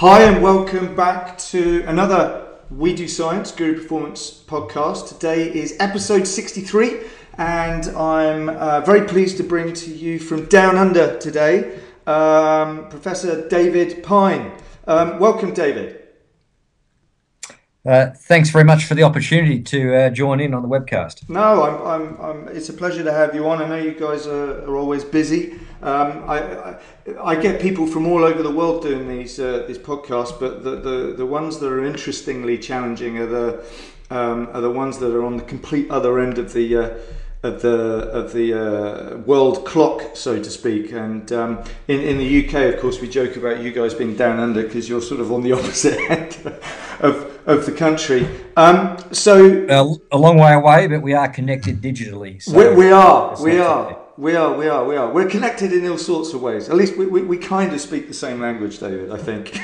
Hi, and welcome back to another We Do Science Guru Performance podcast. Today is episode 63, and I'm uh, very pleased to bring to you from Down Under today um, Professor David Pyne. Um, welcome, David. Uh, thanks very much for the opportunity to uh, join in on the webcast. No, I'm, I'm, I'm, it's a pleasure to have you on. I know you guys are, are always busy. Um, I, I, I, get people from all over the world doing these uh, these podcasts, but the, the, the ones that are interestingly challenging are the um, are the ones that are on the complete other end of the uh, of the of the uh, world clock, so to speak. And um, in in the UK, of course, we joke about you guys being down under because you're sort of on the opposite end of of the country. Um, so uh, a long way away, but we are connected digitally. So we, we are, we are. We are, we are, we are. We're connected in all sorts of ways. At least we, we, we kind of speak the same language, David, I think.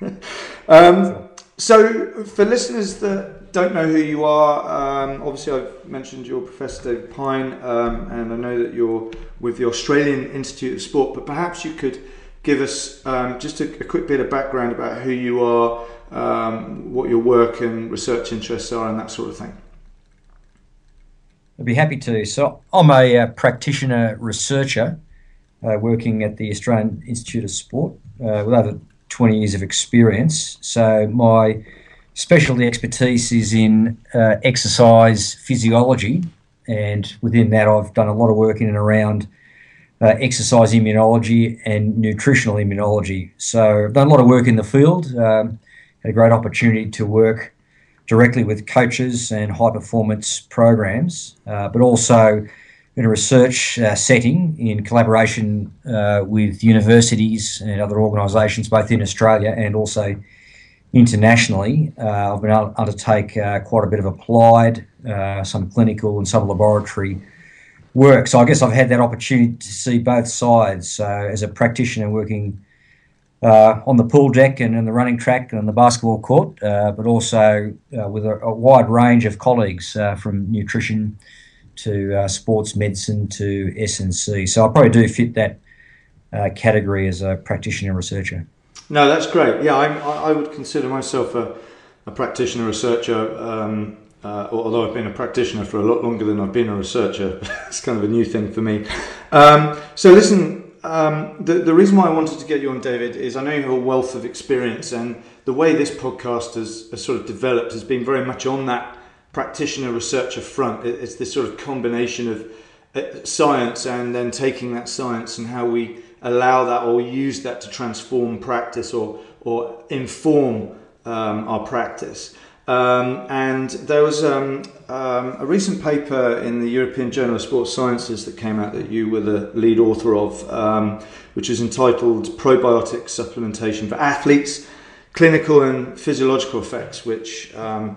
um, so, for listeners that don't know who you are, um, obviously I've mentioned you're Professor David Pyne, um, and I know that you're with the Australian Institute of Sport, but perhaps you could give us um, just a, a, quick bit of background about who you are, um, what your work and research interests are, and that sort of thing. I'd be happy to. So, I'm a uh, practitioner researcher uh, working at the Australian Institute of Sport uh, with over 20 years of experience. So, my specialty expertise is in uh, exercise physiology, and within that, I've done a lot of work in and around uh, exercise immunology and nutritional immunology. So, I've done a lot of work in the field. Um, had a great opportunity to work directly with coaches and high performance programs, uh, but also in a research uh, setting in collaboration uh, with universities and other organisations, both in Australia and also internationally. Uh, I've been able to undertake uh, quite a bit of applied, uh, some clinical, and some laboratory work. So I guess I've had that opportunity to see both sides. So as a practitioner working uh, on the pool deck and in the running track and the basketball court, uh, but also uh, with a, a, wide range of colleagues uh, from nutrition to uh, sports medicine to S&C. So I probably do fit that uh, category as a practitioner researcher. No, that's great. Yeah, I'm, i would consider myself a, a practitioner researcher. Um, although I've been a practitioner for a lot longer than I've been a researcher, it's kind of a new thing for me. Um, so, listen, um, the, the reason why I wanted to get you on, David, is I know you have a wealth of experience, and the way this podcast has, has sort of developed has been very much on that practitioner researcher front. It, it's this sort of combination of uh, science and then taking that science and how we allow that or use that to transform practice or, or inform um, our practice. Um, and there was um, um, a recent paper in the European Journal of Sports Sciences that came out that you were the lead author of, um, which is entitled Probiotic Supplementation for Athletes Clinical and Physiological Effects, which, um,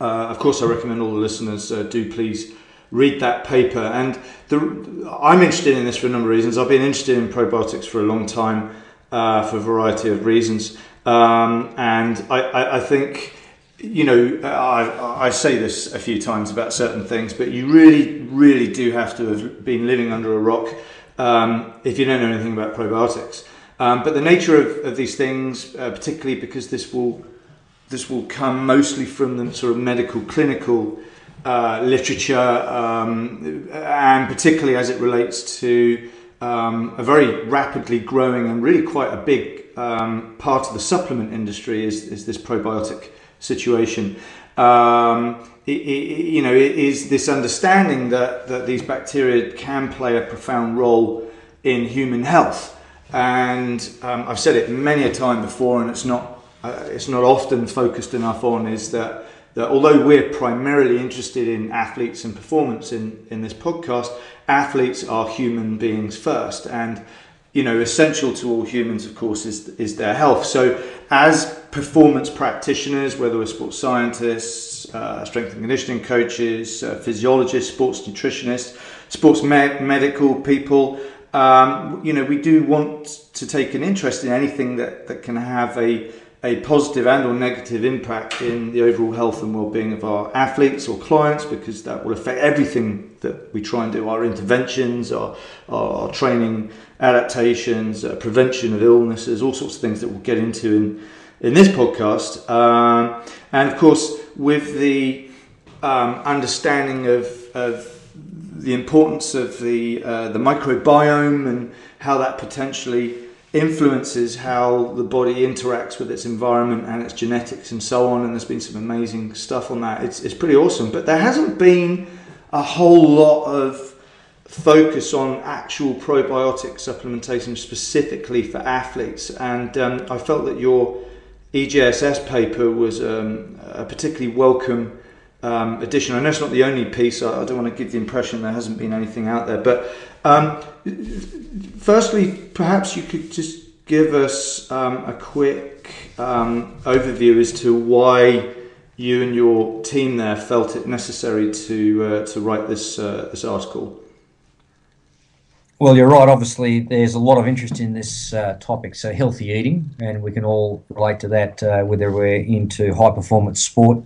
uh, of course, I recommend all the listeners uh, do please read that paper. And the, I'm interested in this for a number of reasons. I've been interested in probiotics for a long time uh, for a variety of reasons. Um, and I, I, I think you know, I, I say this a few times about certain things, but you really, really do have to have been living under a rock um, if you don't know anything about probiotics. Um, but the nature of, of these things, uh, particularly because this will this will come mostly from the sort of medical clinical uh, literature, um, and particularly as it relates to um, a very rapidly growing and really quite a big um, part of the supplement industry is, is this probiotic situation. Um, it, it, you know, it is this understanding that, that these bacteria can play a profound role in human health. And um, I've said it many a time before, and it's not, uh, it's not often focused enough on, is that, that although we're primarily interested in athletes and performance in, in this podcast, athletes are human beings first. And you know, essential to all humans, of course, is, is their health. So, as performance practitioners, whether we're sports scientists, uh, strength and conditioning coaches, uh, physiologists, sports nutritionists, sports medical people, um, you know, we do want to take an interest in anything that, that can have a, a positive and or negative impact in the overall health and well-being of our athletes or clients because that will affect everything that we try and do our interventions our, our, training adaptations uh, prevention of illnesses all sorts of things that we'll get into in in this podcast um, and of course with the um, understanding of, of the importance of the uh, the microbiome and how that potentially influences how the body interacts with its environment and its genetics and so on. And there's been some amazing stuff on that. It's, it's pretty awesome. But there hasn't been a whole lot of focus on actual probiotic supplementation specifically for athletes. And um, I felt that your EJSS paper was um, a particularly welcome. Um, addition. I know it's not the only piece. I, I, don't want to give the impression there hasn't been anything out there, but um, firstly, perhaps you could just give us um, a quick um, overview as to why you and your team there felt it necessary to uh, to write this uh, this article. Well, you're right. Obviously, there's a lot of interest in this uh, topic. So, healthy eating, and we can all relate to that, uh, whether we're into high performance sport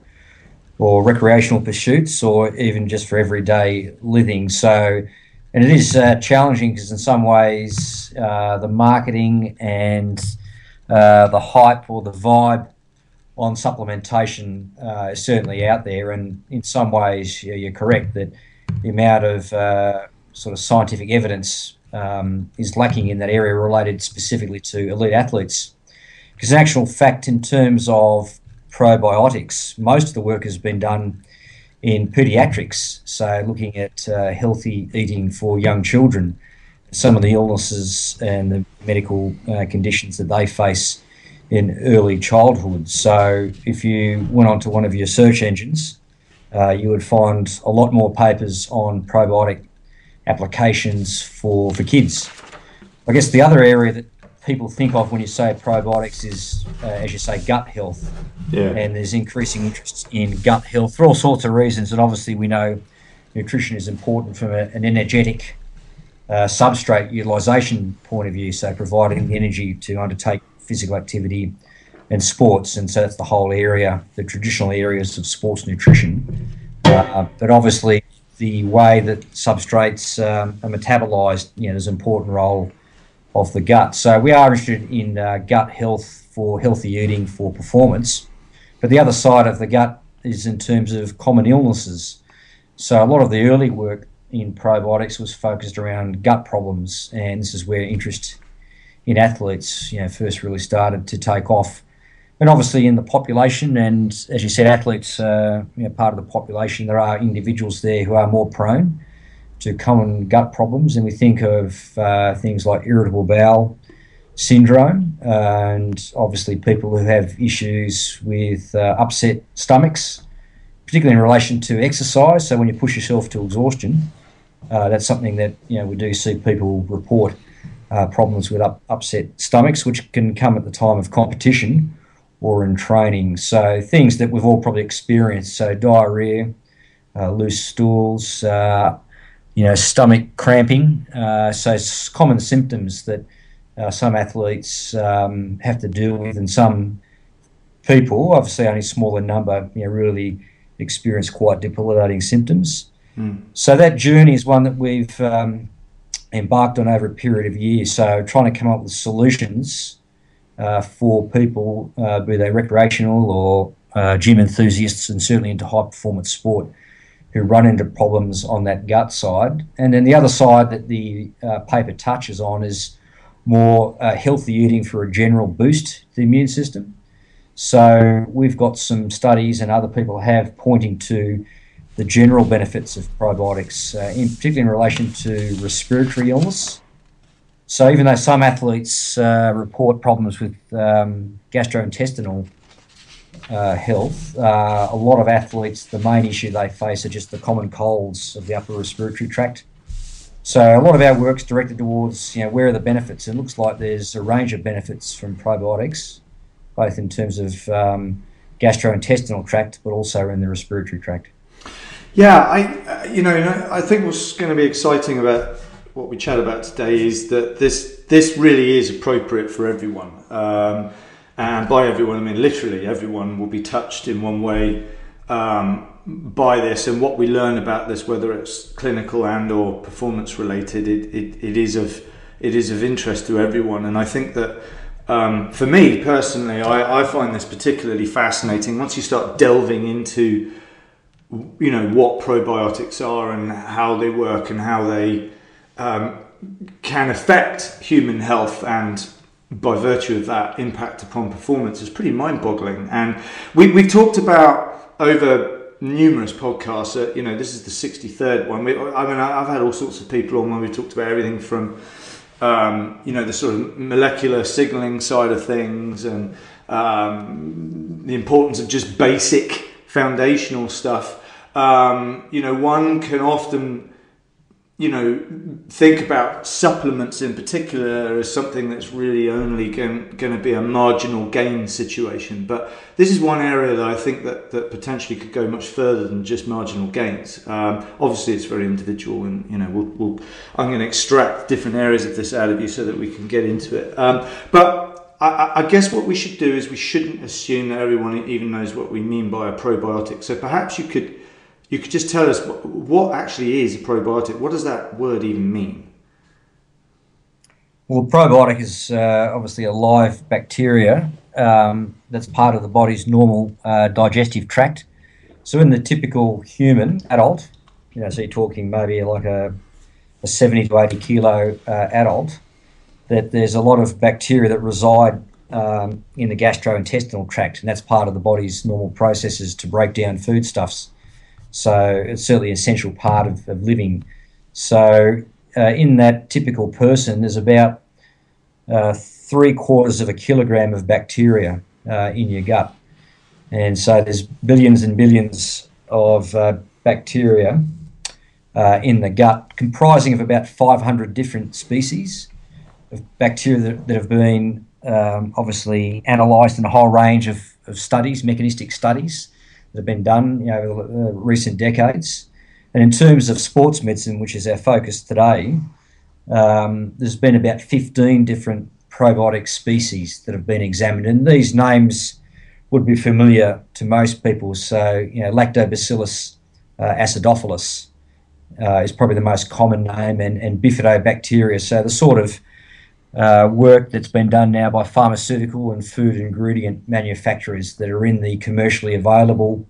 or recreational pursuits, or even just for everyday living. So, and it is uh, challenging because in some ways uh, the marketing and uh, the hype or the vibe on supplementation uh, is certainly out there, and in some ways you're correct that the amount of sort of scientific evidence um, is lacking in that area related specifically to elite athletes. Because in actual fact, in terms of probiotics, most of the work has been done in pediatrics, so looking at uh, healthy eating for young children, some of the illnesses and the medical uh, conditions that they face in early childhood. So, if you went onto one of your search engines, uh, you would find a lot more papers on probiotic applications for, for kids. I guess the other area that people think of when you say probiotics is, uh, as you say, gut health. Yeah. And there's increasing interest in gut health for all sorts of reasons. And obviously, we know nutrition is important from a, an energetic uh, substrate utilization point of view. So, providing the energy to undertake physical activity and sports. And so, that's the whole area, the traditional areas of sports nutrition. Uh, but obviously, the way that substrates um, are metabolized, you know, there's an important role of the gut. So we are interested in uh, gut health for healthy eating for performance. But the other side of the gut is in terms of common illnesses. So a lot of the early work in probiotics was focused around gut problems, and this is where interest in athletes, you know, first really started to take off. And obviously, in the population, and as you said, athletes, uh, you know, part of the population, there are individuals there who are more prone to common gut problems, and we think of uh, things like irritable bowel syndrome, and obviously people who have issues with uh, upset stomachs, particularly in relation to exercise. So when you push yourself to exhaustion, uh, that's something that you know we do see people report uh, problems with up, upset stomachs, which can come at the time of competition or in training. So things that we've all probably experienced. So diarrhea, uh, loose stools, uh, you know, stomach cramping. Uh, so common symptoms that uh, some athletes um, have to deal with, and some people, obviously only a smaller number, you know, really experience quite debilitating symptoms. Mm. So that journey is one that we've um, embarked on over a period of years. So trying to come up with solutions uh, for people, uh, be they recreational or uh, gym enthusiasts, and certainly into high performance sport who run into problems on that gut side. And then the other side that the uh, paper touches on is more uh, healthy eating for a general boost to the immune system. So we've got some studies and other people have pointing to the general benefits of probiotics, uh, in particularly in relation to respiratory illness. So even though some athletes uh, report problems with um, gastrointestinal uh, health, uh, a lot of athletes, the main issue they face are just the common colds of the upper respiratory tract. So a lot of our work's directed towards, you know, where are the benefits? It looks like there's a range of benefits from probiotics, both in terms of um, gastrointestinal tract, but also in the respiratory tract. Yeah, I, you know, I think what's going to be exciting about what we chat about today is that this this really is appropriate for everyone. Um, and by everyone I mean literally everyone will be touched in one way um, by this. And what we learn about this whether it's clinical and or performance related it, it, it is of it is of interest to everyone. And I think that um, for me personally I, I find this particularly fascinating. Once you start delving into you know what probiotics are and how they work and how they um, can affect human health and by virtue of that impact upon performance is pretty mind-boggling. And we, we've talked about over numerous podcasts uh, you know this is the 63rd one. We, i mean i've had all sorts of people on where we talked about everything from um, you know the sort of molecular signaling side of things and um, the importance of just basic foundational stuff. Um, you know one can often you know, think about supplements in particular as something that's really only going, to be a marginal gain situation. But this is one area that I think that, that potentially could go much further than just marginal gains. Um, obviously, it's very individual, and you know, we'll, we'll, I'm going to extract different areas of this out of you so that we can get into it. Um, but I, I guess what we should do is we shouldn't assume that everyone even knows what we mean by a probiotic. So perhaps you could you could just tell us what actually is a probiotic. What does that word even mean? Well, probiotic is uh, obviously a live bacteria um, that's part of the body's normal uh, digestive tract. So, in the typical human adult, you know, so you're talking maybe like a, a 70 to 80 kilo uh, adult, that there's a lot of bacteria that reside um, in the gastrointestinal tract, and that's part of the body's normal processes to break down foodstuffs. So it's certainly an essential part of, of living. So uh, in that typical person, there's about uh, three quarters of a kilogram of bacteria uh, in your gut. And so there's billions and billions of uh, bacteria uh, in the gut, comprising of about 500 different species of bacteria that, that have been um, obviously analysed in a whole range of, of studies, mechanistic studies that have been done you know, over uh, recent decades. And in terms of sports medicine, which is our focus today, um, there's been about 15 different probiotic species that have been examined, and these names would be familiar to most people. So, you know, Lactobacillus uh, acidophilus uh, is probably the most common name, and, and Bifidobacteria. So, the sort of uh, work that's been done now by pharmaceutical and food ingredient manufacturers that are in the commercially available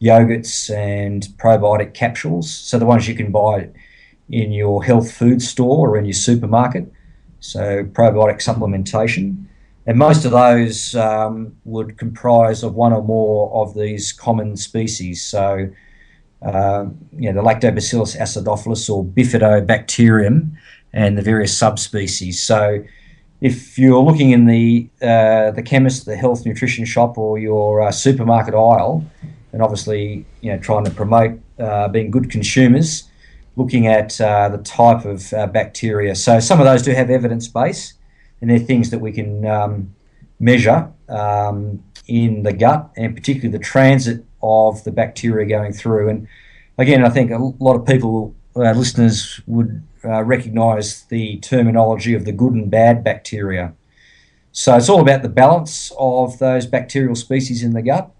yogurts and probiotic capsules. So the ones you can buy in your health food store or in your supermarket. So probiotic supplementation. And most of those um, would comprise of one or more of these common species. So, uh, you know, the Lactobacillus acidophilus or Bifidobacterium and the various subspecies. So, if you're looking in the uh, the chemist, the health nutrition shop, or your uh, supermarket aisle, and obviously you know trying to promote uh, being good consumers, looking at uh, the type of uh, bacteria. So some of those do have evidence base, and they're things that we can um, measure um, in the gut, and particularly the transit of the bacteria going through. And again, I think a lot of people, uh, listeners, would uh, recognise the terminology of the good and bad bacteria. So it's all about the balance of those bacterial species in the gut.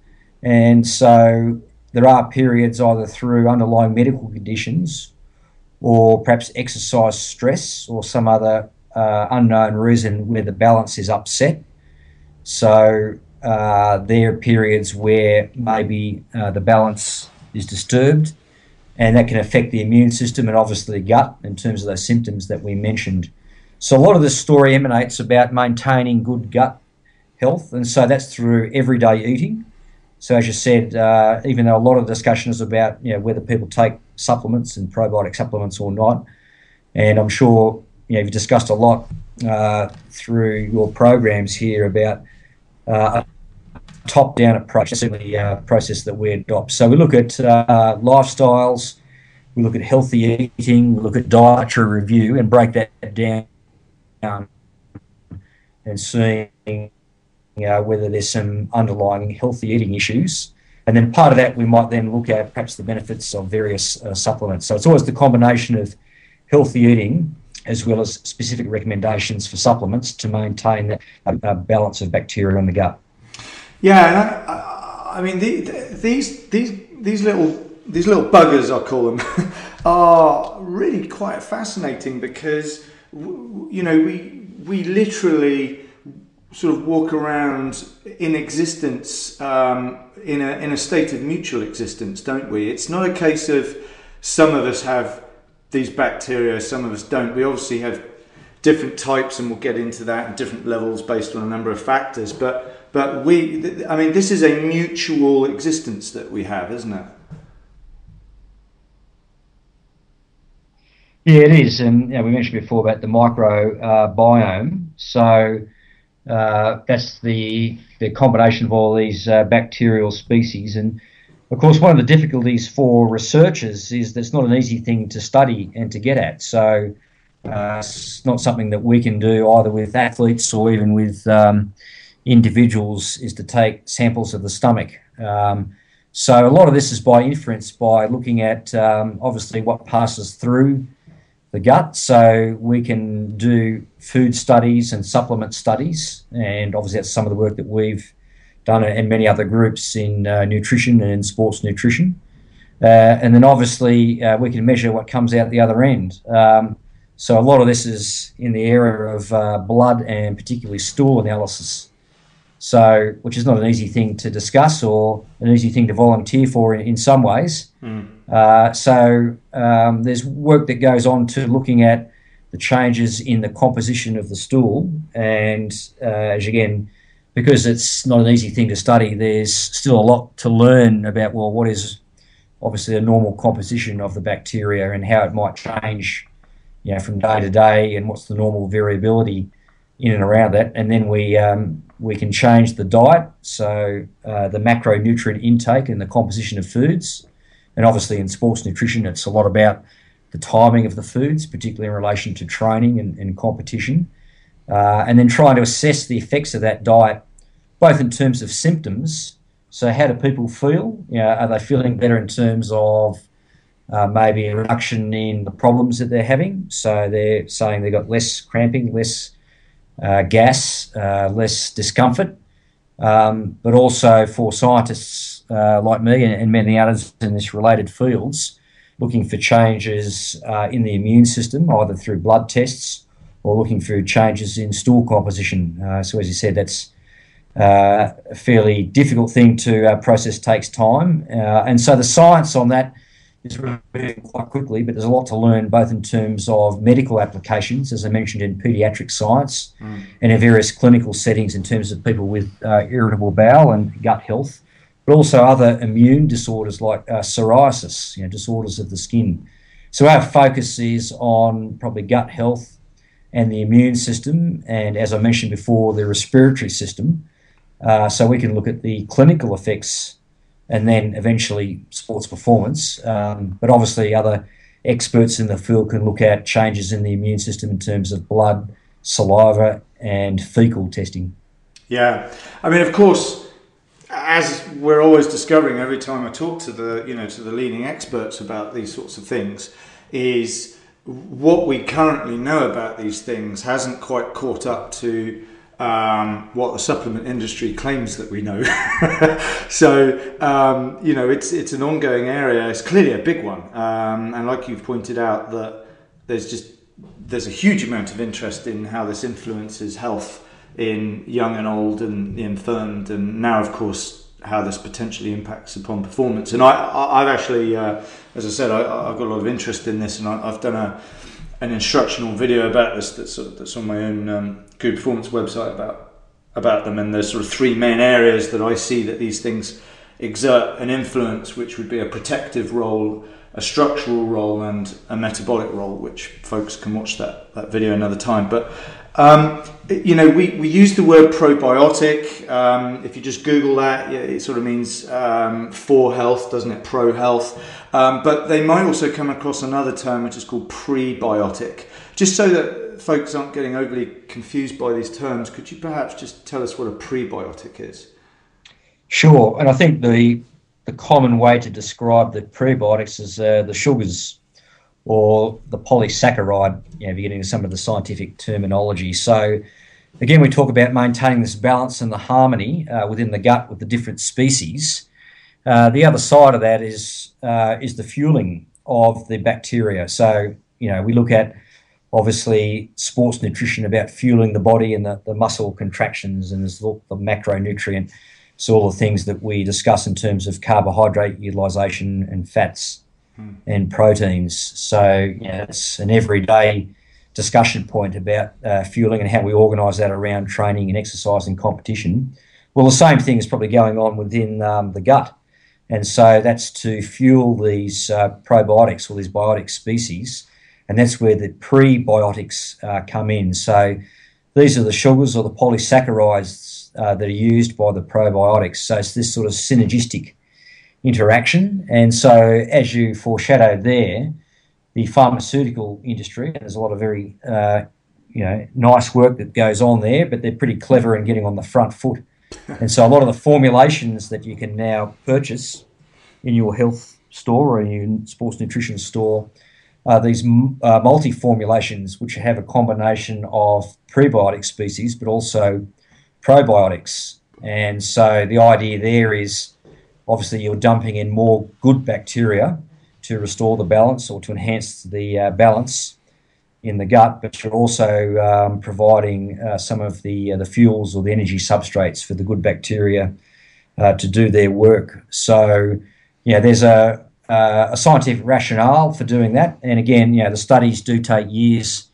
And so there are periods either through underlying medical conditions or perhaps exercise stress or some other uh, unknown reason where the balance is upset. So uh, there are periods where maybe uh, the balance is disturbed and that can affect the immune system and obviously the gut in terms of those symptoms that we mentioned. So a lot of this story emanates about maintaining good gut health, and so that's through everyday eating. So as you said, uh, even though a lot of discussion is about you know whether people take supplements and probiotic supplements or not, and I'm sure you know you've discussed a lot uh, through your programs here about uh, top-down approach. That's certainly a process that we adopt. So we look at uh, lifestyles, we look at healthy eating, we look at dietary review, and break that down and seeing uh, whether there's some underlying healthy eating issues. And then part of that, we might then look at perhaps the benefits of various uh, supplements. So it's always the combination of healthy eating as well as specific recommendations for supplements to maintain that uh, balance of bacteria in the gut. Yeah, I, I, mean the, the, these these these little these little buggers, I call them, are really quite fascinating because you know we we literally sort of walk around in existence um, in a in a state of mutual existence, don't we? It's not a case of some of us have these bacteria, some of us don't. We obviously have different types, and we'll get into that and different levels based on a number of factors. But but we, I mean, this is a mutual existence that we have, isn't it? Yeah, it is, and you know, we mentioned before about the microbiome. Uh, so uh, that's the the combination of all these uh, bacterial species, and of course, one of the difficulties for researchers is that it's not an easy thing to study and to get at. So uh, it's not something that we can do either with athletes or even with um, individuals. Is to take samples of the stomach. Um, so a lot of this is by inference, by looking at um, obviously what passes through the gut. So we can do food studies and supplement studies, and obviously that's some of the work that we've done and many other groups in uh, nutrition and in sports nutrition. Uh, and then obviously uh, we can measure what comes out the other end. Um, so a lot of this is in the area of uh, blood and particularly stool analysis. So, which is not an easy thing to discuss or an easy thing to volunteer for in, in some ways. Mm. Uh, so, um, there's work that goes on to looking at the changes in the composition of the stool, and uh, as again, because it's not an easy thing to study, there's still a lot to learn about well, what is obviously a normal composition of the bacteria and how it might change, you know, from day to day, and what's the normal variability in and around that, and then we um, we can change the diet, so uh, the macronutrient intake and the composition of foods, and obviously in sports nutrition, it's a lot about the timing of the foods, particularly in relation to training and, and competition, uh, and then trying to assess the effects of that diet, both in terms of symptoms. So how do people feel? You know, are they feeling better in terms of uh, maybe a reduction in the problems that they're having? So they're saying they've got less cramping, less gas, uh, less discomfort, um, but also for scientists uh, like me and, and, many others in this related fields, looking for changes uh, in the immune system, either through blood tests or looking for changes in stool composition. Uh, so, as you said, that's uh, a fairly difficult thing to process, takes time, and so the science on that is moving quite quickly, but there's a lot to learn both in terms of medical applications, as I mentioned in paediatric science, mm. and in various clinical settings in terms of people with uh, irritable bowel and gut health, but also other immune disorders like uh, psoriasis, you know, disorders of the skin. So our focus is on probably gut health and the immune system, and as I mentioned before, the respiratory system. Uh, so we can look at the clinical effects and then eventually sports performance. Um, but obviously, other experts in the field can look at changes in the immune system in terms of blood, saliva, and fecal testing. Yeah, I mean, of course, as we're always discovering every time I talk to the you know to the leading experts about these sorts of things, is what we currently know about these things hasn't quite caught up to um, what the supplement industry claims that we know. so um, you know, it's it's an ongoing area. It's clearly a big one, um, and like you've pointed out, that there's just there's a huge amount of interest in how this influences health in young and old and the infirmed, and now, of course, how this potentially impacts upon performance. And I, I have actually, uh, as I said, I, have got a lot of interest in this, and I, have done a an instructional video about this that's, that's on my own um, Guru Performance website about about them. And there's sort of three main areas that I see that these things exert an influence, which would be a protective role, a structural role, and a metabolic role. Which folks can watch that that video another time. But um, you know, we, we use the word probiotic. Um, if you just Google that, it sort of means um, for health, doesn't it? Pro health. Um, but they might also come across another term which is called prebiotic. Just so that folks aren't getting overly confused by these terms, could you perhaps just tell us what a prebiotic is? Sure, and I think the the common way to describe the prebiotics is uh, the sugars or the polysaccharide, you know, if you're getting into some of the scientific terminology. So, again, we talk about maintaining this balance and the harmony uh, within the gut with the different species. Uh, the other side of that is uh, is the fueling of the bacteria. So, you know, we look at obviously sports nutrition about fueling the body and the, the muscle contractions and the, the macronutrient. So all the things that we discuss in terms of carbohydrate utilization and fats hmm. and proteins. So yeah, it's an everyday discussion point about uh, fueling and how we organise that around training and exercise and competition. Well, the same thing is probably going on within um, the gut. And so that's to fuel these uh, probiotics or these biotic species and that's where the prebiotics uh, come in. So these are the sugars or the polysaccharides uh, that are used by the probiotics. So it's this sort of synergistic interaction. And so, as you foreshadowed there, the pharmaceutical industry, and there's a lot of very uh, you know nice work that goes on there, but they're pretty clever in getting on the front foot. And so, a lot of the formulations that you can now purchase in your health store or in your sports nutrition store uh, these uh, multi formulations, which have a combination of prebiotic species but also probiotics. And so the idea there is obviously you're dumping in more good bacteria to restore the balance or to enhance the uh, balance in the gut, but you're also um, providing uh, some of the uh, the fuels or the energy substrates for the good bacteria uh, to do their work. So, yeah, there's a uh, a scientific rationale for doing that. And again, you know, the studies do take years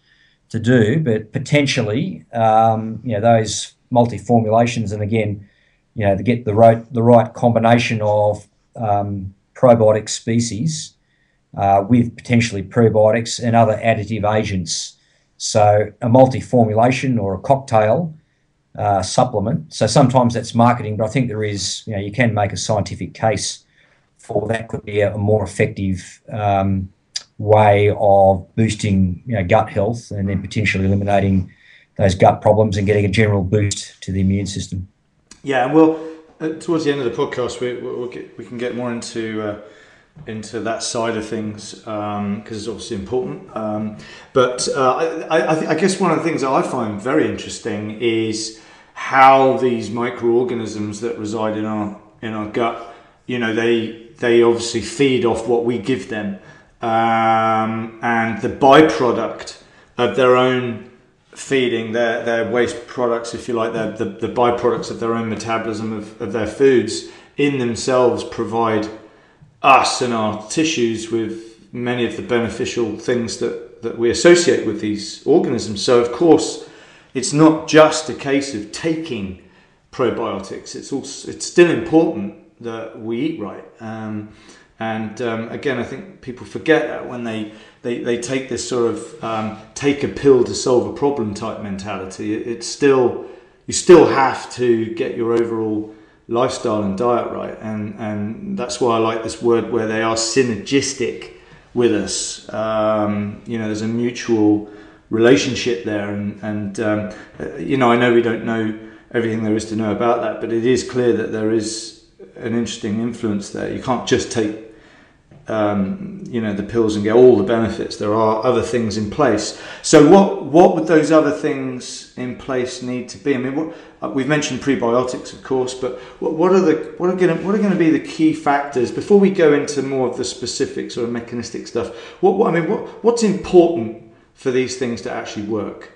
to do, but potentially, um, you know, those multi formulations, and again, you know, to get the right the right combination of um, probiotic species uh, with potentially prebiotics and other additive agents. So a multi formulation or a cocktail. Uh, supplement. So sometimes that's marketing, but I think there is, you know, you can make a scientific case for that could be a, more effective um, way of boosting you know, gut health and then potentially eliminating those gut problems and getting a general boost to the immune system. Yeah, and we'll uh, towards the end of the podcast we we'll get, we can get more into uh, into that side of things because um, it's obviously important. Um, but uh, I, I, I, guess one of the things that I find very interesting is how these microorganisms that reside in our in our gut, you know, they they obviously feed off what we give them. Um, and the byproduct of their own feeding, their, their waste products, if you like, the, the byproducts of their own metabolism of, of their foods, in themselves provide us and our tissues with many of the beneficial things that, that we associate with these organisms. So, of course, it's not just a case of taking probiotics, it's, also, it's still important that we eat right. Um, and um, again, I think people forget that when they, they, they take this sort of um, take a pill to solve a problem type mentality. It, it's still you still have to get your overall lifestyle and diet right, and and that's why I like this word where they are synergistic with us. Um, you know, there's a mutual relationship there, and and um, uh, you know, I know we don't know everything there is to know about that, but it is clear that there is an interesting influence there. You can't just take um, you know the pills and get all the benefits. There are other things in place. So what what would those other things in place need to be? I mean, what, uh, we've mentioned prebiotics, of course, but what, what are the what are going to, what are going to be the key factors before we go into more of the specific sort of mechanistic stuff? What, what I mean, what what's important for these things to actually work?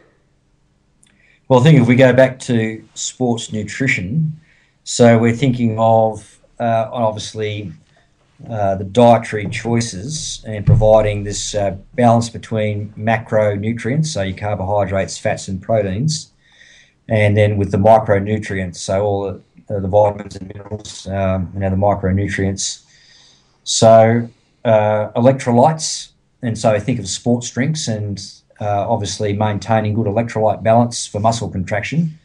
Well, I think if we go back to sports nutrition, so we're thinking of uh, obviously uh, the dietary choices and providing this uh, balance between macronutrients, so your carbohydrates, fats, and proteins, and then with the micronutrients, so all the, the vitamins and minerals, um, you know, the micronutrients. So uh, electrolytes, and so think of sports drinks and uh, obviously maintaining good electrolyte balance for muscle contraction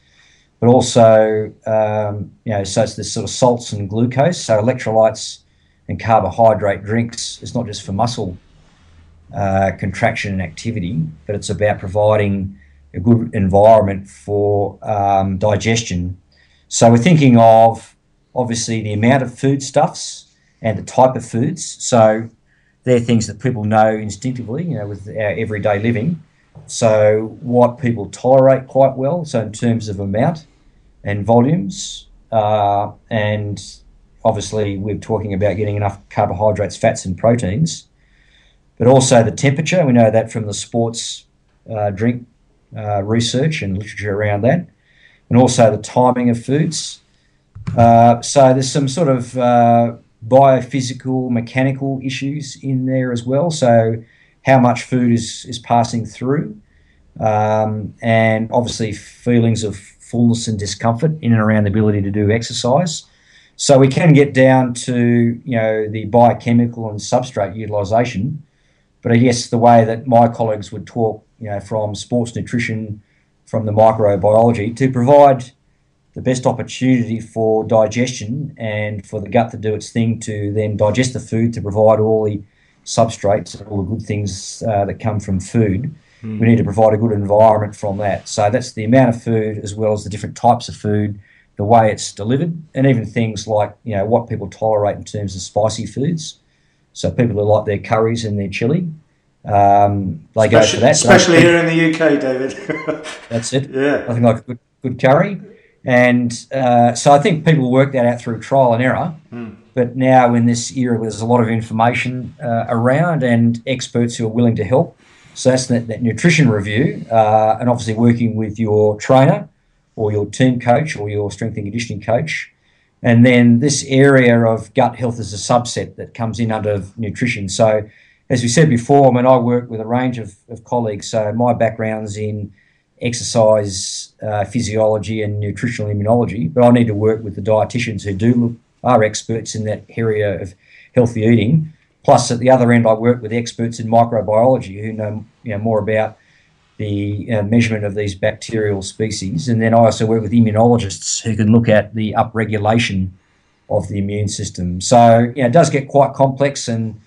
but also um, you know so it's this sort of salts and glucose so electrolytes and carbohydrate drinks. It's not just for muscle uh, contraction and activity but it's about providing a good environment for um, digestion. So we're thinking of obviously the amount of foodstuffs and the type of foods. So they're things that people know instinctively, you know, with our everyday living. So what people tolerate quite well, so in terms of amount and volumes, uh, and obviously we're talking about getting enough carbohydrates, fats, and proteins, but also the temperature. We know that from the sports uh, drink uh, research and literature around that, and also the timing of foods. Uh, so there's some sort of uh, biophysical, mechanical issues in there as well. So how much food is, is passing through, um, and obviously feelings of fullness and discomfort in and around the ability to do exercise. So we can get down to you know the biochemical and substrate utilisation, but I guess the way that my colleagues would talk, you know, from sports nutrition, from the microbiology, to provide the best opportunity for digestion and for the gut to do its thing to then digest the food to provide all the substrates and all the good things uh, that come from food. Mm. We need to provide a good environment from that. So that's the amount of food as well as the different types of food the way it's delivered, and even things like you know what people tolerate in terms of spicy foods. So people who like their curries and their chili, um, they especially, go for that. Especially here in the UK, David. that's it. Yeah, I think like a good, good curry, and uh, so I think people work that out through trial and error. Mm. But now in this era, there's a lot of information uh, around and experts who are willing to help. So that's that, that nutrition review, uh, and obviously working with your trainer or your team coach or your strength and conditioning coach. And then this area of gut health is a subset that comes in under nutrition. So, as we said before, I mean, I work with a range of, of colleagues. So, my background's in exercise uh, physiology and nutritional immunology, but I need to work with the dietitians who do are experts in that area of healthy eating. Plus, at the other end, I work with experts in microbiology who know you know more about the uh, measurement of these bacterial species. And then I also work with immunologists who can look at the upregulation of the immune system. So, you know, it does get quite complex and,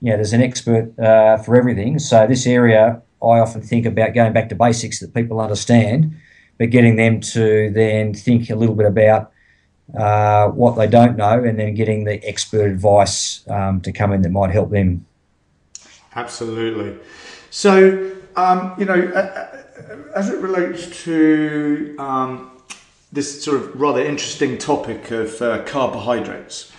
you know, there's an expert uh, for everything. So, this area, I often think about going back to basics that people understand, but getting them to then think a little bit about uh, what they don't know and then getting the expert advice um, to come in that might help them. Absolutely. So, um, you know, as it relates to um, this sort of rather interesting topic of uh, carbohydrates,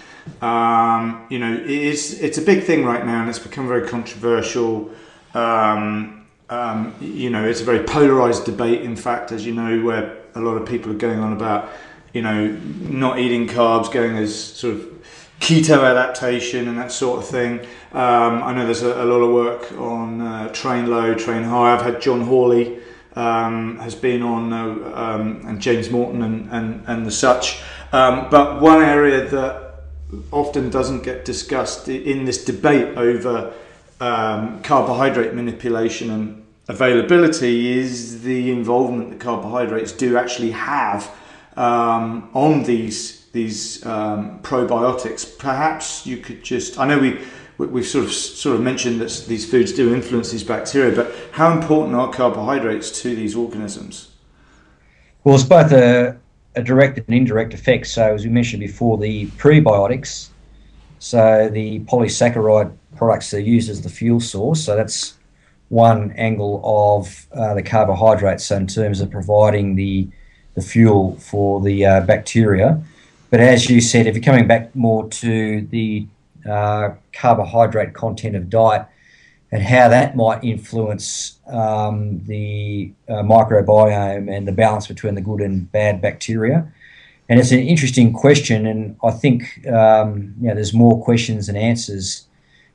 um, you know, it is, it's a big thing right now and it's become very controversial. Um, um, you know, it's a very polarized debate, in fact, as you know, where a lot of people are going on about, you know, not eating carbs, going as sort of keto adaptation and that sort of thing. Um, I know there's a, a, lot of work on uh, train low, train high. I've had John Hawley um, has been on, uh, um, and James Morton and, and, and the such. Um, but one area that often doesn't get discussed in this debate over um, carbohydrate manipulation and availability is the involvement that carbohydrates do actually have um, on these these um, probiotics. Perhaps you could just, I know we, we've sort of sort of mentioned that these foods do influence these bacteria, but how important are carbohydrates to these organisms? Well, it's both a, a direct and indirect effect. So, as we mentioned before, the prebiotics, so the polysaccharide products are used as the fuel source. So that's one angle of uh, the carbohydrates. So in terms of providing the the fuel for the uh, bacteria, but as you said, if you're coming back more to the uh, carbohydrate content of diet and how that might influence um, the uh, microbiome and the balance between the good and bad bacteria. And it's an interesting question, and I think um, you know, there's more questions than answers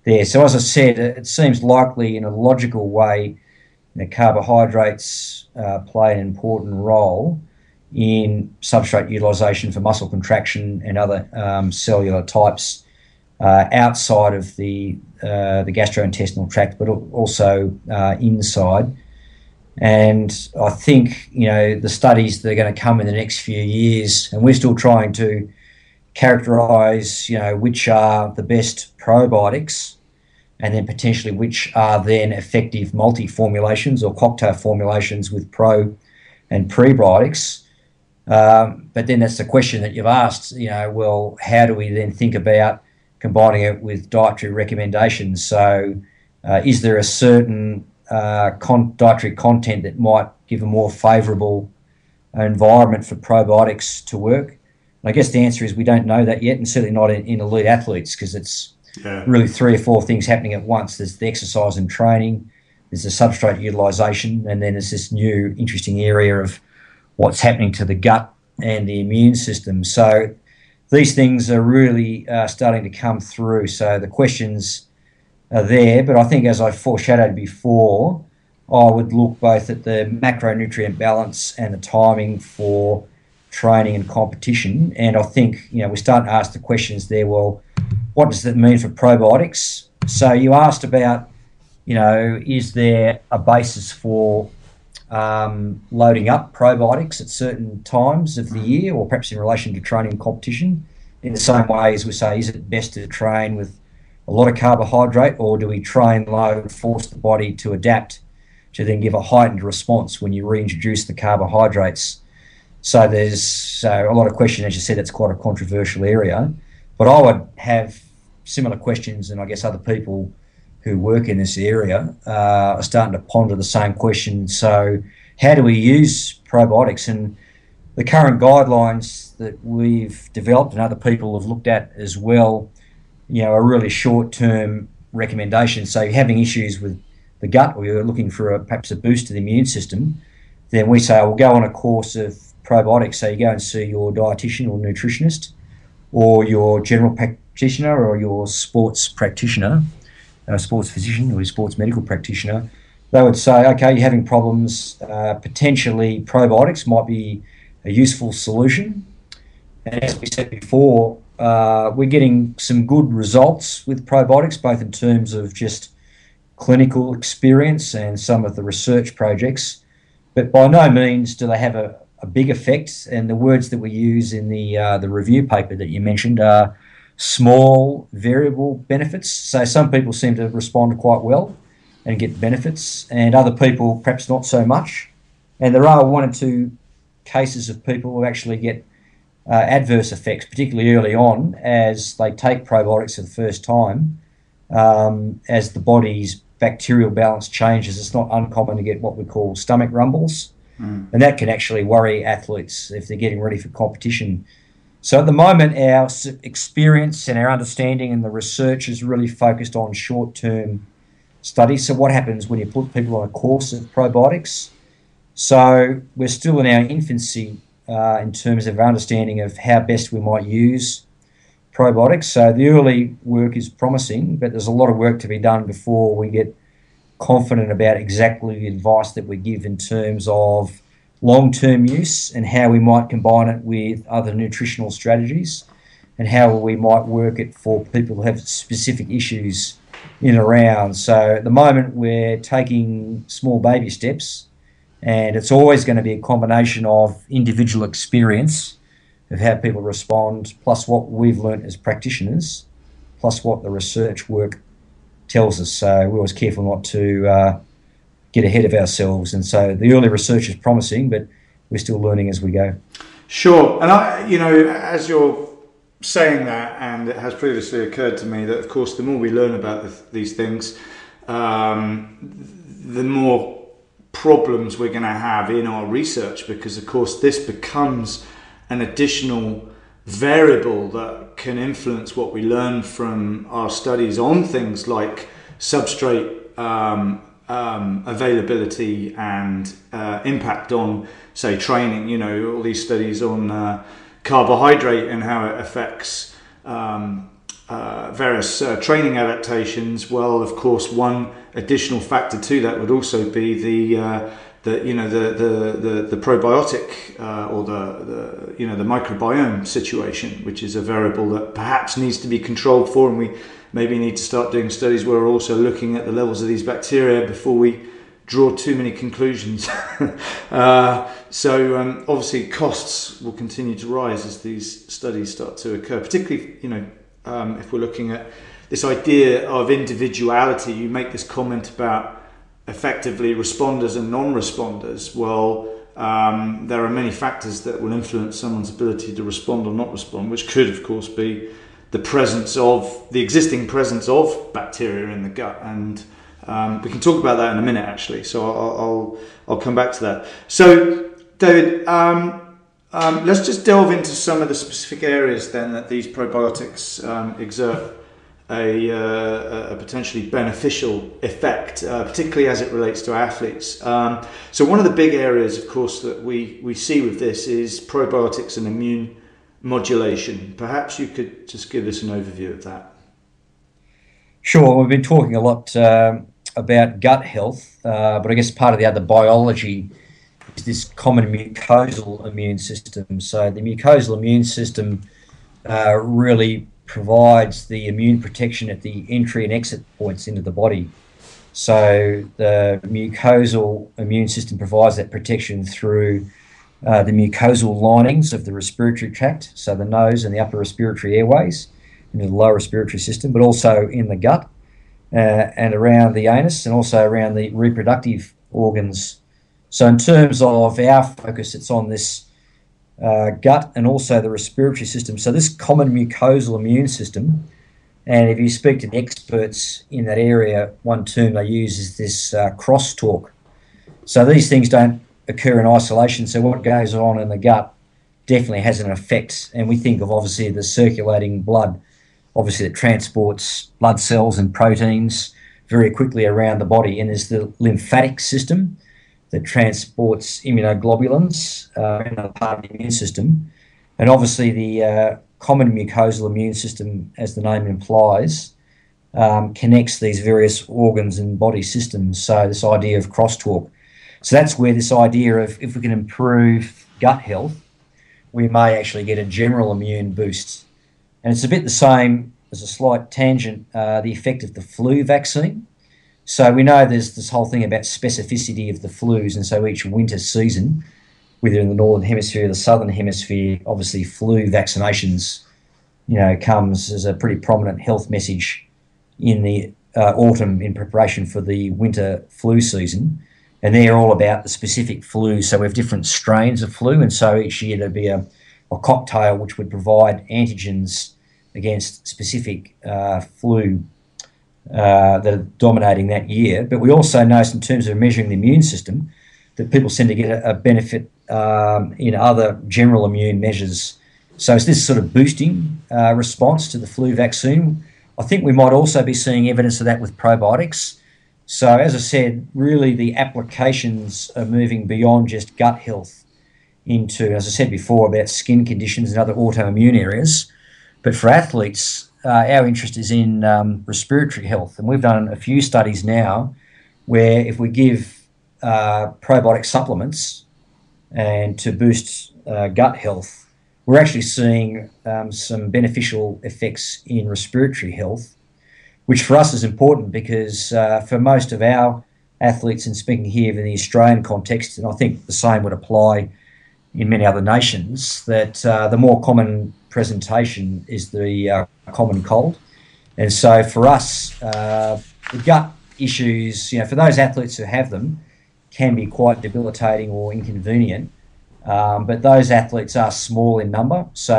there. So, as I said, it seems likely in a logical way that carbohydrates uh, play an important role in substrate utilization for muscle contraction and other um, cellular types uh, outside of the uh, the gastrointestinal tract, but also uh, inside. And I think you know the studies that are going to come in the next few years, and we're still trying to characterize you know which are the best probiotics, and then potentially which are then effective multi formulations or cocktail formulations with pro and prebiotics um, but then that's the question that you've asked, you know, well, how do we then think about combining it with dietary recommendations. So, uh, is there a certain uh, con- dietary content that might give a more favourable environment for probiotics to work? And I guess the answer is we don't know that yet, and certainly not in, in elite athletes because it's yeah. really three or four things happening at once. There's the exercise and training, there's the substrate utilisation, and then there's this new interesting area of what's happening to the gut and the immune system. So these things are really uh, starting to come through. So the questions are there, but I think as I foreshadowed before, I would look both at the macronutrient balance and the timing for training and competition. And I think you know we start to ask the questions there. Well, what does that mean for probiotics? So you asked about, you know, is there a basis for um, loading up probiotics at certain times of the year, or perhaps in relation to training and competition? In the same way as we say, is it best to train with a lot of carbohydrate, or do we train low and force the body to adapt to then give a heightened response when you reintroduce the carbohydrates? So there's uh, a lot of questions, as you said, it's quite a controversial area. But I would have similar questions, and I guess other people who work in this area uh, are starting to ponder the same question. So, how do we use probiotics? And the current guidelines that we've developed and other people have looked at as well, you know, are really short-term recommendations. So, you're having issues with the gut, or you're looking for a, perhaps a boost to the immune system, then we say, "We'll go on a course of probiotics." So, you go and see your dietitian or nutritionist, or your general practitioner, or your sports practitioner a sports physician or a sports medical practitioner, they would say, okay, you're having problems, uh, potentially probiotics might be a useful solution. And as we said before, uh, we're getting some good results with probiotics, both in terms of just clinical experience and some of the research projects. But by no means do they have a, a big effect. And the words that we use in the uh, the review paper that you mentioned are small variable benefits. So some people seem to respond quite well and get benefits, and other people perhaps not so much. And there are one or two cases of people who actually get uh, adverse effects, particularly early on, as they take probiotics for the first time. Um, as the body's bacterial balance changes, it's not uncommon to get what we call stomach rumbles. Mm. And that can actually worry athletes if they're getting ready for competition so at the moment, our experience and our understanding and the research is really focused on short term studies. So, what happens when you put people on a course of probiotics? So, we're still in our infancy uh, in terms of our understanding of how best we might use probiotics. So, the early work is promising, but there's a lot of work to be done before we get confident about exactly the advice that we give in terms of long term use and how we might combine it with other nutritional strategies and how we might work it for people who have specific issues in and around. So at the moment, we're taking small baby steps, and it's always going to be a combination of individual experience of how people respond, plus what we've learnt as practitioners, plus what the research work tells us. So we're always careful not to. Uh, get ahead of ourselves. And so the early research is promising, but we're still learning as we go. Sure. And I, you know, as you're saying that, and it has previously occurred to me that, of course, the more we learn about the, these things, um, the more problems we're going to have in our research because, of course, this becomes an additional variable that can influence what we learn from our studies on things like substrate um, um, availability and uh, impact on, say, training. You know, all these studies on uh, carbohydrate and how it affects um, uh, various uh, training adaptations. Well, of course, one additional factor to that would also be the uh, the you know the the the, the probiotic uh, or the, the you know the microbiome situation, which is a variable that perhaps needs to be controlled for, and we maybe need to start doing studies where we're also looking at the levels of these bacteria before we draw too many conclusions. uh, so um, obviously costs will continue to rise as these studies start to occur, particularly you know um, if we're looking at this idea of individuality. You make this comment about effectively responders and non-responders. Well. Um, there are many factors that will influence someone's ability to respond or not respond, which could, of course, be the presence of the existing presence of bacteria in the gut, and um, we can talk about that in a minute actually. So I'll I'll, I'll come back to that. So David. Um, um, let's just delve into some of the specific areas then that these probiotics um, exert a, uh, a, potentially beneficial effect, uh, particularly as it relates to athletes. Um, so, one of the big areas, of course, that we, we see with this is probiotics and immune modulation. Perhaps you could just give us an overview of that. Sure, we've been talking a lot uh, about gut health, uh, but I guess part of the other biology is this common mucosal immune system. So the mucosal immune system uh, really provides the immune protection at the entry and exit points into the body. So the mucosal immune system provides that protection through uh, the mucosal linings of the respiratory tract, so the nose and the upper respiratory airways, into the lower respiratory system, but also in the gut uh, and around the anus and also around the reproductive organs so, in terms of our focus, it's on this uh, gut and also the respiratory system. So, this common mucosal immune system, and if you speak to the experts in that area, one term they use is this uh, crosstalk. So, these things don't occur in isolation. So, what goes on in the gut definitely has an effect. And we think of obviously the circulating blood, obviously, that transports blood cells and proteins very quickly around the body. And there's the lymphatic system that transports immunoglobulins, uh, another part of the immune system. And obviously, the uh, common mucosal immune system, as the name implies, um, connects these various organs and body systems. So, this idea of crosstalk. So, that's where this idea of if we can improve gut health, we may actually get a general immune boost. And it's a bit the same as a slight tangent, uh, the effect of the flu vaccine. So we know there's this whole thing about specificity of the flus, and so each winter season, whether in the northern hemisphere or the southern hemisphere, obviously flu vaccinations, you know, comes as a pretty prominent health message in the uh, autumn in preparation for the winter flu season. And they're all about the specific flu. So we have different strains of flu, and so each year there'd be a, a cocktail which would provide antigens against specific uh, flu uh, that are dominating that year. But we also notice, in terms of measuring the immune system, that people seem to get a, a benefit um, in other general immune measures. So it's this sort of boosting uh, response to the flu vaccine. I think we might also be seeing evidence of that with probiotics. So, as I said, really the applications are moving beyond just gut health into, as I said before, about skin conditions and other autoimmune areas. But for athletes, uh, our interest is in um, respiratory health, and we've done a few studies now where if we give uh, probiotic supplements and to boost uh, gut health, we're actually seeing um, some beneficial effects in respiratory health, which for us is important because uh, for most of our athletes, and speaking here in the Australian context, and I think the same would apply in many other nations, that uh, the more common presentation is the uh, common cold. And so for us, uh, the gut issues, you know, for those athletes who have them, can be quite debilitating or inconvenient. Um, but those athletes are small in number. So,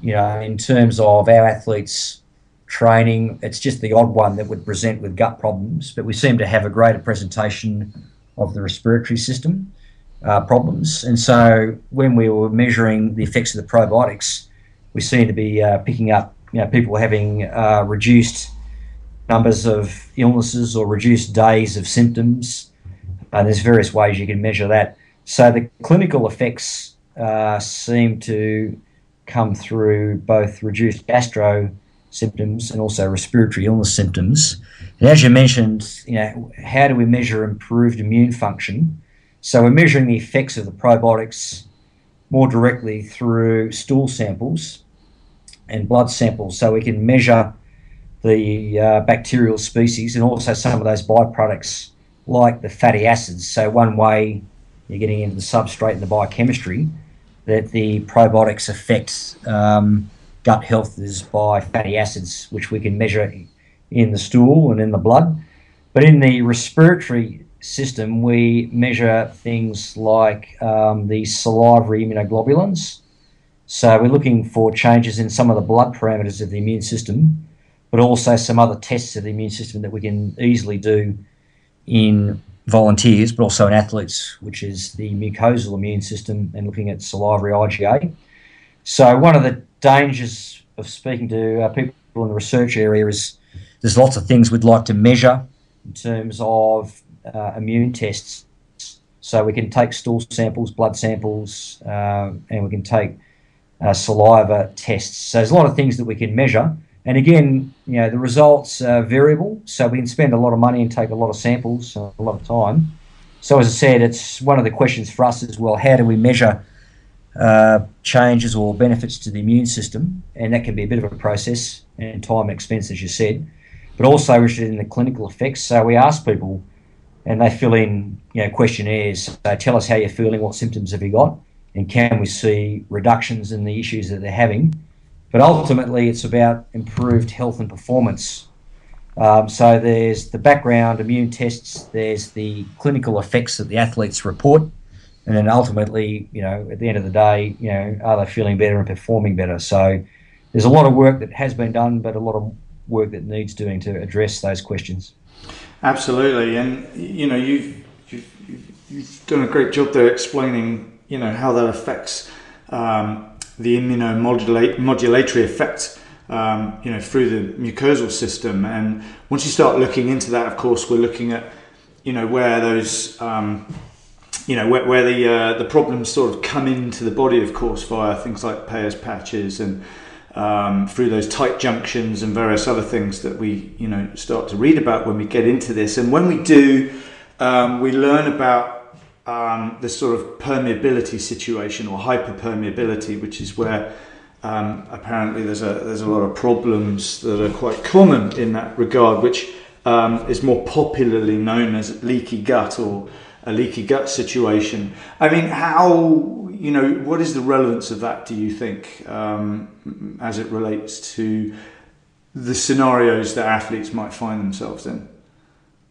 you know, in terms of our athletes training, it's just the odd one that would present with gut problems. But we seem to have a greater presentation of the respiratory system uh, problems. And so when we were measuring the effects of the probiotics, we seem to be uh, picking up you know, people having uh, reduced numbers of illnesses or reduced days of symptoms. And there's various ways you can measure that. So the clinical effects uh, seem to come through both reduced gastro symptoms and also respiratory illness symptoms. And as you mentioned, you know, how do we measure improved immune function? So we're measuring the effects of the probiotics more directly through stool samples and blood samples so we can measure the uh, bacterial species and also some of those byproducts like the fatty acids. So, one way you're getting into the substrate and the biochemistry that the probiotics affect um, gut health is by fatty acids, which we can measure in the stool and in the blood. But in the respiratory system, we measure things like um, the salivary immunoglobulins So we're looking for changes in some of the blood parameters of the immune system, but also some other tests of the immune system that we can easily do in volunteers, but also in athletes, which is the mucosal immune system and looking at salivary IgA. So one of the dangers of speaking to uh, people in the research area is there's lots of things we'd like to measure in terms of uh, immune tests. So we can take stool samples, blood samples, uh, and we can take uh, saliva tests. So there's a lot of things that we can measure. And again, you know, the results are variable, so we can spend a lot of money and take a lot of samples, a lot of time. So as I said, it's one of the questions for us as well. How do we measure uh, changes or benefits to the immune system? And that can be a bit of a process and time expense, as you said. But also we're interested in the clinical effects. So we ask people, and they fill in, you know, questionnaires. They tell us how you're feeling, what symptoms have you got, and can we see reductions in the issues that they're having but ultimately, it's about improved health and performance. Um, so there's the background immune tests, there's the clinical effects that the athletes report, and then ultimately, you know, at the end of the day, you know, are they feeling better and performing better? So there's a lot of work that has been done, but a lot of work that needs doing to address those questions. Absolutely, and you know, you've, you've, you've done a great job there explaining, you know, how that affects. Um, the immunomodulatory effect um, you know through the mucosal system and once you start looking into that of course we're looking at you know where those um, you know where, where the uh, the problems sort of come into the body of course via things like Peyer's patches and um, through those tight junctions and various other things that we you know start to read about when we get into this and when we do um, we learn about um, this sort of permeability situation or hyperpermeability, which is where um, apparently there's a there's a lot of problems that are quite common in that regard, which um, is more popularly known as leaky gut or a leaky gut situation. I mean, how you know what is the relevance of that? Do you think um, as it relates to the scenarios that athletes might find themselves in?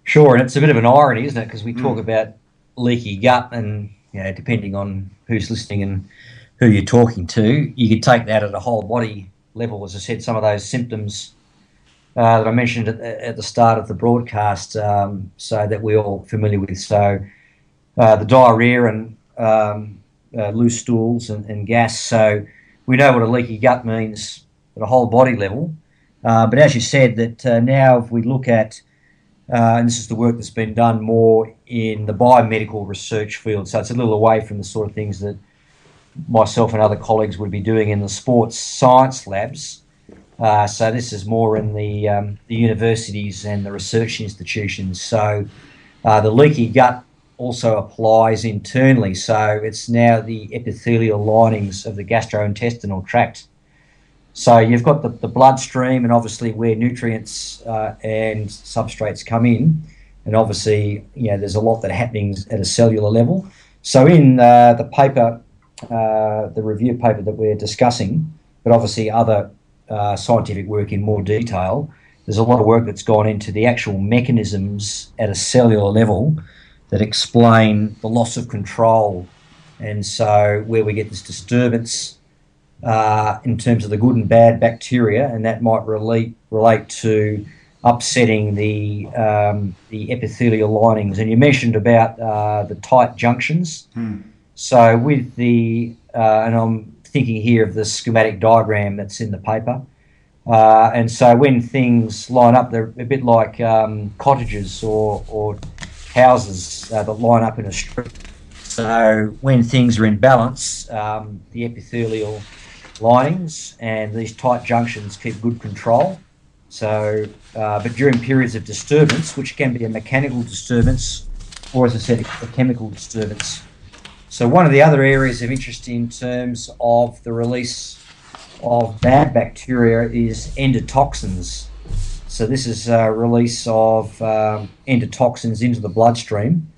Sure, and it's a bit of an irony, isn't it? Because we talk mm. about leaky gut, and you know, depending on who's listening and who you're talking to, you could take that at a whole body level. As I said, some of those symptoms uh, that I mentioned at, at, the start of the broadcast, um, so that we're all familiar with. So uh, the diarrhea and um, uh, loose stools and, and, gas. So we know what a leaky gut means at a whole body level. Uh, but as you said, that uh, now if we look at uh, and this is the work that's been done more in the biomedical research field. So it's a little away from the sort of things that myself and other colleagues would be doing in the sports science labs. Uh, so this is more in the um, the universities and the research institutions. So uh, the leaky gut also applies internally. So it's now the epithelial linings of the gastrointestinal tract so you've got the, the bloodstream and obviously where nutrients uh, and substrates come in. And obviously, you know, there's a lot that happens at a cellular level. So in uh, the paper, uh, the review paper that we're discussing, but obviously other uh, scientific work in more detail, there's a lot of work that's gone into the actual mechanisms at a cellular level that explain the loss of control. And so where we get this disturbance uh, in terms of the good and bad bacteria, and that might relate relate to upsetting the um, the epithelial linings. And you mentioned about uh, the tight junctions. Hmm. So with the uh, and I'm thinking here of the schematic diagram that's in the paper. Uh, and so when things line up, they're a bit like um, cottages or, or houses uh, that line up in a street. So when things are in balance, um, the epithelial linings, and these tight junctions keep good control. So, uh, but during periods of disturbance, which can be a mechanical disturbance or, as I said, a chemical disturbance. So, one of the other areas of interest in terms of the release of bad bacteria is endotoxins. So, this is a release of um, endotoxins into the bloodstream,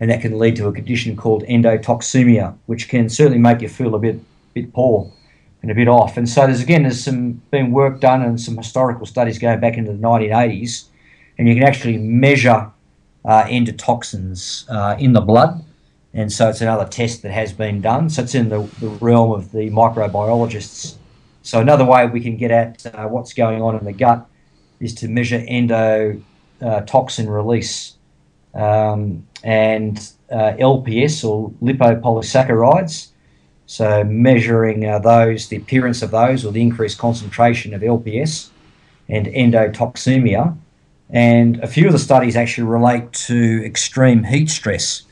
and that can lead to a condition called endotoxemia, which can certainly make you feel a bit, bit poor and a bit off. And so there's again there's some been work done and some historical studies going back into the 1980s, and you can actually measure uh, endotoxins uh, in the blood. and so it's another test that has been done. So it's in the, the realm of the microbiologists. So another way we can get at uh, what's going on in the gut is to measure endotoxin uh, release um, and uh, LPS or lipopolysaccharides. So measuring uh, those, the appearance of those, or the increased concentration of LPS and endotoxemia. And a few of the studies actually relate to extreme heat stress.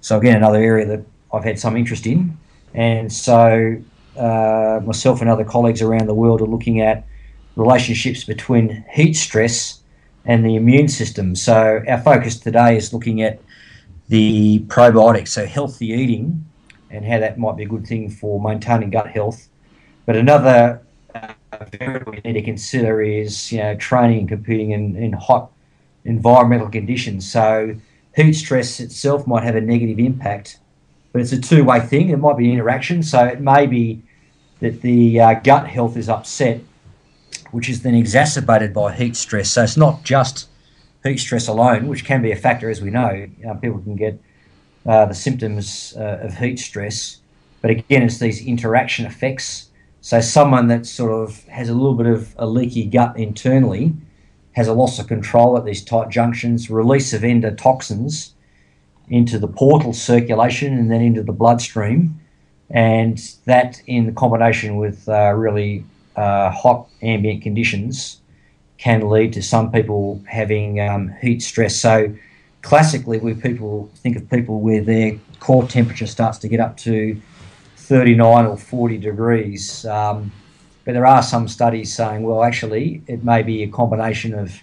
So again, another area that I've had some interest in. And so uh, myself and other colleagues around the world are looking at relationships between heat stress and the immune system. So our focus today is looking at the probiotics, so healthy eating, and how that might be a good thing for maintaining gut health. But another uh, variable we need to consider is you know training and competing in, in hot environmental conditions. So heat stress itself might have a negative impact, but it's a two-way thing. It might be an interaction. So it may be that the uh, gut health is upset, which is then exacerbated by heat stress. So it's not just heat stress alone, which can be a factor, as we know. You know people can get uh, the symptoms uh, of heat stress, but again, it's these interaction effects. So someone that sort of has a little bit of a leaky gut internally has a loss of control at these tight junctions, release of endotoxins into the portal circulation and then into the bloodstream. And that, in combination with uh, really uh, hot ambient conditions, can lead to some people having um, heat stress. So, classically, we people think of people where their core temperature starts to get up to 39 or 40 degrees. Um, but there are some studies saying, well, actually, it may be a combination of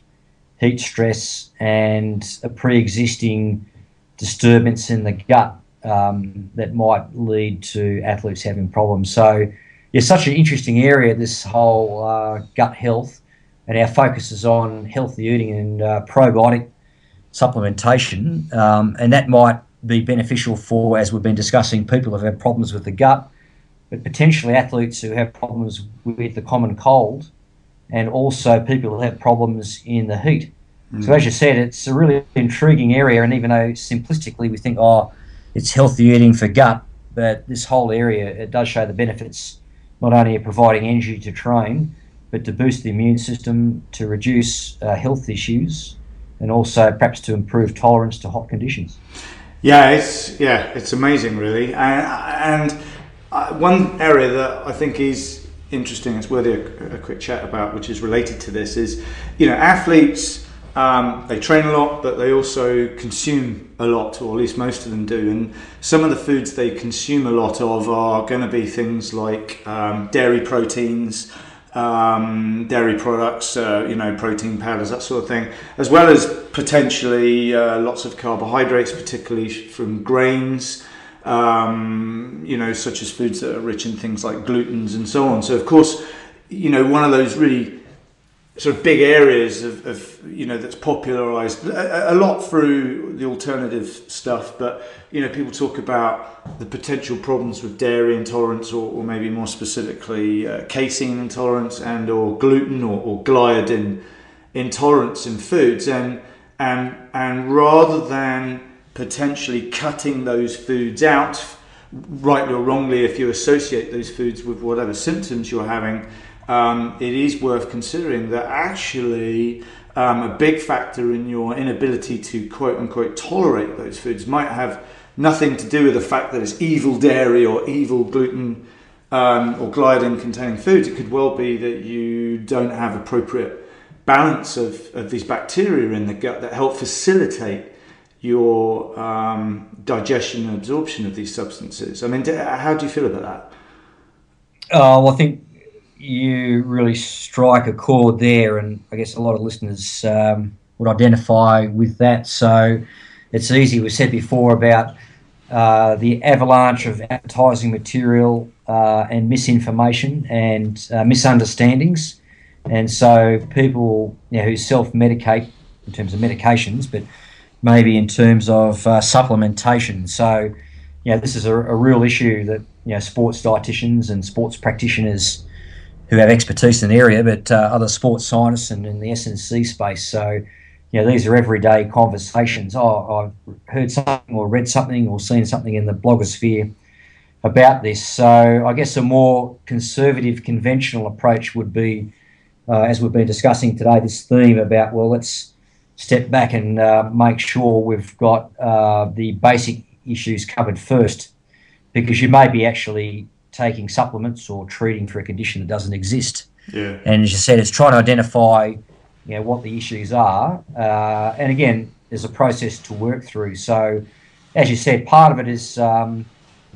heat stress and a pre existing disturbance in the gut um, that might lead to athletes having problems. So, it's such an interesting area, this whole uh, gut health, and our focus is on healthy eating and uh, probiotic supplementation, um, and that might be beneficial for, as we've been discussing, people who have problems with the gut but potentially athletes who have problems with the common cold and also people who have problems in the heat. Mm. So, as you said, it's a really intriguing area, and even though simplistically we think, oh, it's healthy eating for gut, but this whole area it does show the benefits not only providing energy to train, but to boost the immune system, to reduce uh, health issues, and also perhaps to improve tolerance to hot conditions. Yeah, it's yeah, it's amazing, really, and, and uh, one area that I think is interesting, it's worthy a, a, quick chat about, which is related to this, is you know athletes um, they train a lot, but they also consume a lot, or at least most of them do. And some of the foods they consume a lot of are going to be things like um, dairy proteins. Um, dairy products, uh, you know, protein powders, that sort of thing, as well as potentially uh, lots of carbohydrates, particularly from grains, um, you know, such as foods that are rich in things like glutens and so on. So, of course, you know, one of those really sort of big areas of, of you know that's popularized a, a, lot through the alternative stuff but you know people talk about the potential problems with dairy intolerance or, or maybe more specifically uh, casein intolerance and or gluten or, or gliadin intolerance in foods. And and and rather than potentially cutting those foods out, rightly or wrongly, if you associate those foods with whatever symptoms you're having, um, it is worth considering that actually um, a big factor in your inability to quote unquote tolerate those foods might have nothing to do with the fact that it's evil dairy or evil gluten um, or gliadin containing foods. It could well be that you don't have appropriate balance of, of these bacteria in the gut that help facilitate your um, digestion and absorption of these substances. I mean, how do you feel about that? Oh, well, I think you really strike a chord there, and I guess a lot of listeners um, would identify with that. So it's easy. We said before about uh, the avalanche of advertising material uh, and misinformation and uh, misunderstandings. And so people you know, who self medicate in terms of medications, but maybe in terms of uh, supplementation. So, you know, this is a, a, real issue that you know sports dietitians and sports practitioners who have expertise in the area, but uh, other sports scientists and in the S&C space. So, you know, these are everyday conversations. Oh, I've heard something or read something or seen something in the blogosphere about this. So I guess a more conservative, conventional approach would be, uh, as we've been discussing today, this theme about, well, let's step back and uh, make sure we've got uh, the basic issues covered first, because you may be actually taking supplements or treating for a condition that doesn't exist. Yeah. And as you said, it's trying to identify, you know, what the issues are. Uh, and again, there's a process to work through. So, as you said, part of it is, um,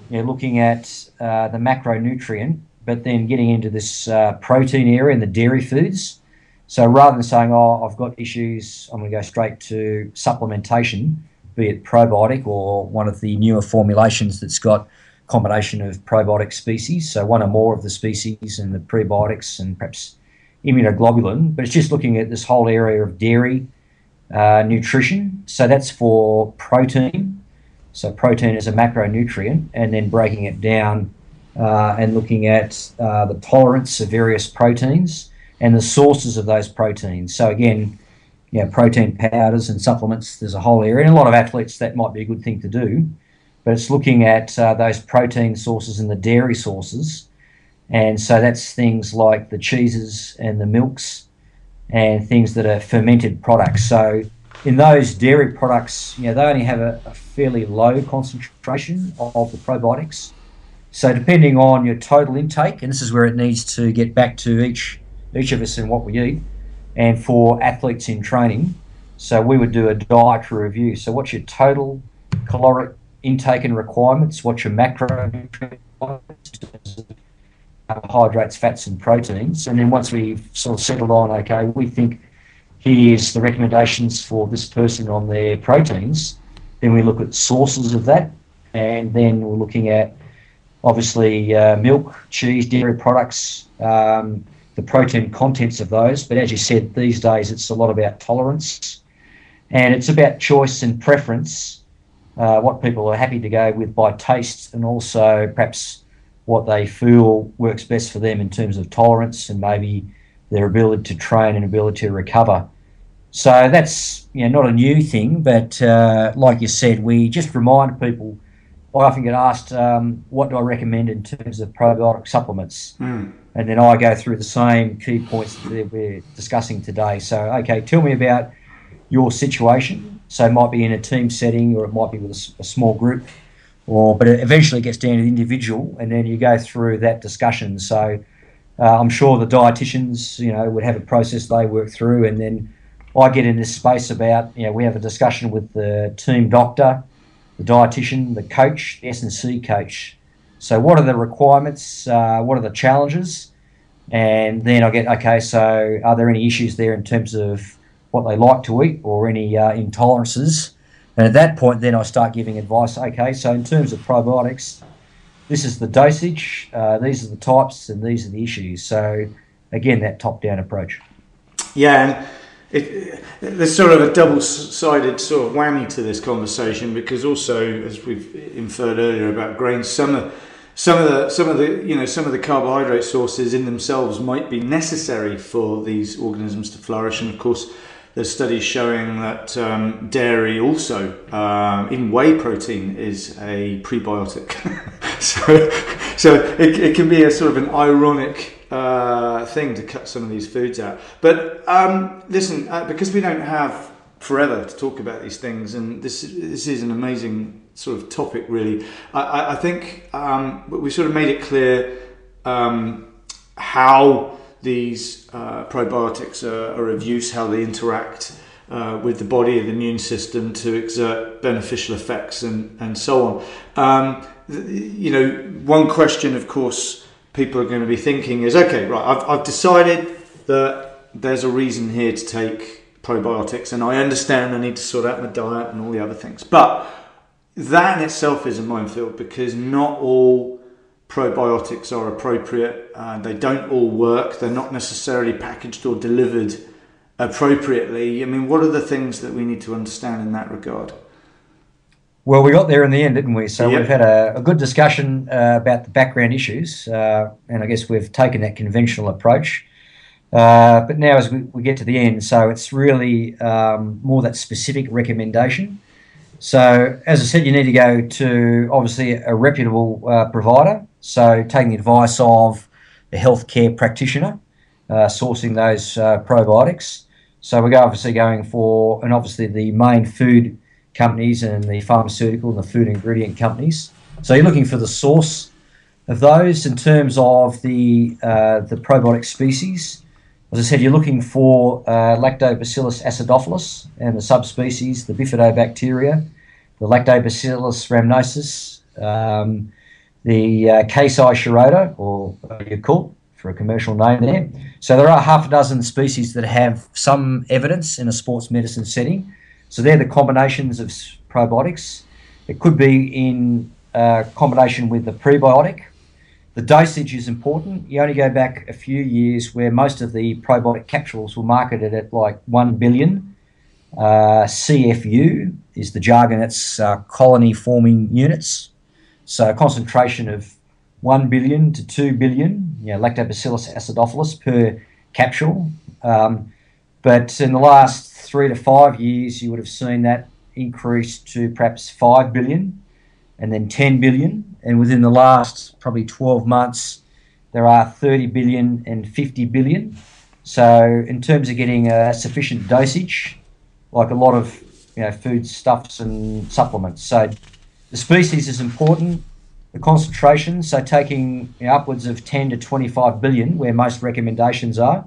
you know, looking at uh, the macronutrient, but then getting into this uh, protein area and the dairy foods. So rather than saying, "Oh, I've got issues," I'm going to go straight to supplementation, be it probiotic or one of the newer formulations that's got combination of probiotic species, so one or more of the species and the prebiotics and perhaps immunoglobulin. But it's just looking at this whole area of dairy uh, nutrition. So that's for protein. So protein is a macronutrient, and then breaking it down uh, and looking at uh, the tolerance of various proteins and the sources of those proteins. So again, know, protein powders and supplements. There's a whole area, and a lot of athletes that might be a good thing to do but it's looking at uh, those protein sources and the dairy sources. And so that's things like the cheeses and the milks and things that are fermented products. So in those dairy products, you know, they only have a, a fairly low concentration of, of the probiotics. So depending on your total intake, and this is where it needs to get back to each each of us and what we eat, and for athletes in training, so we would do a dietary review. So what's your total caloric intake and requirements, what your macronutrient carbohydrates, fats, and proteins. And then once we've sort of settled on, okay, we think here's the recommendations for this person on their proteins, then we look at sources of that. And then we're looking at obviously uh, milk, cheese, dairy products, um, the protein contents of those. But as you said, these days it's a lot about tolerance and it's about choice and preference uh, what people are happy to go with by taste and also perhaps what they feel works best for them in terms of tolerance and maybe their ability to train and ability to recover. So that's you know, not a new thing, but uh, like you said, we just remind people. I often get asked, um, what do I recommend in terms of probiotic supplements? Mm. And then I go through the same key points that we're discussing today. So, okay, tell me about your situation so it might be in a team setting or it might be with a, a small group, or but it eventually gets down to the individual, and then you go through that discussion. So uh, I'm sure the dietitians, you know, would have a process they work through, and then I get in this space about, you know, we have a discussion with the team doctor, the dietitian, the coach, the S and C coach. So what are the requirements? Uh, what are the challenges? And then I get okay. So are there any issues there in terms of what they like to eat or any uh, intolerances. And at that point, then I start giving advice. Okay, so in terms of probiotics, this is the dosage, uh, these are the types, and these are the issues. So again, that top-down approach. Yeah, and it, there's sort of a double-sided sort of whammy to this conversation because also, as we've inferred earlier about grains, some some of the some of the you know some of the carbohydrate sources in themselves might be necessary for these organisms to flourish, and of course there's studies showing that um, dairy also, um, even whey protein, is a prebiotic. so, so it, it, can be a sort of an ironic uh, thing to cut some of these foods out. But um, listen, uh, because we don't have forever to talk about these things, and this this is an amazing sort of topic, really. I, I think um, we sort of made it clear um, how these uh, probiotics are, are, of use, how they interact uh, with the body and the immune system to exert beneficial effects and, and so on. Um, you know, one question, of course, people are going to be thinking is okay, right, I've, I've decided that there's a reason here to take probiotics, and I understand I need to sort out my diet and all the other things. But that in itself is a minefield because not all probiotics are appropriate. Uh, they don't all work. They're not necessarily packaged or delivered appropriately. I mean, what are the things that we need to understand in that regard? Well, we got there in the end, didn't we? So yep. we've had a, a good discussion uh, about the background issues, uh, and I guess we've taken that conventional approach. Uh, but now, as we, we, get to the end, so it's really um, more that specific recommendation. So, as I said, you need to go to obviously a reputable uh, provider. So, taking the advice of a healthcare practitioner, uh, sourcing those uh, probiotics. So, we're obviously going for, and obviously the main food companies and the pharmaceutical and the food ingredient companies. So, you're looking for the source of those in terms of the uh, the probiotic species. As I said, you're looking for uh, Lactobacillus acidophilus and the subspecies, the bifidobacteria, the Lactobacillus rhamnosus, um, the uh, casei Shirota, or Yakult for a commercial name there. So there are half a dozen species that have some evidence in a sports medicine setting. So they're the combinations of probiotics. It could be in uh, combination with the prebiotic the dosage is important. You only go back a few years where most of the probiotic capsules were marketed at like 1 billion. Uh, CFU is the jargon, it's uh, colony forming units. So a concentration of 1 billion to 2 billion, you know, Lactobacillus acidophilus per capsule. Um, but in the last three to five years, you would have seen that increase to perhaps 5 billion and then 10 billion. And within the last probably 12 months, there are 30 billion and 50 billion. So, in terms of getting a sufficient dosage, like a lot of you know, food stuffs and supplements. So, the species is important. The concentration, so taking you know, upwards of 10 to 25 billion, where most recommendations are,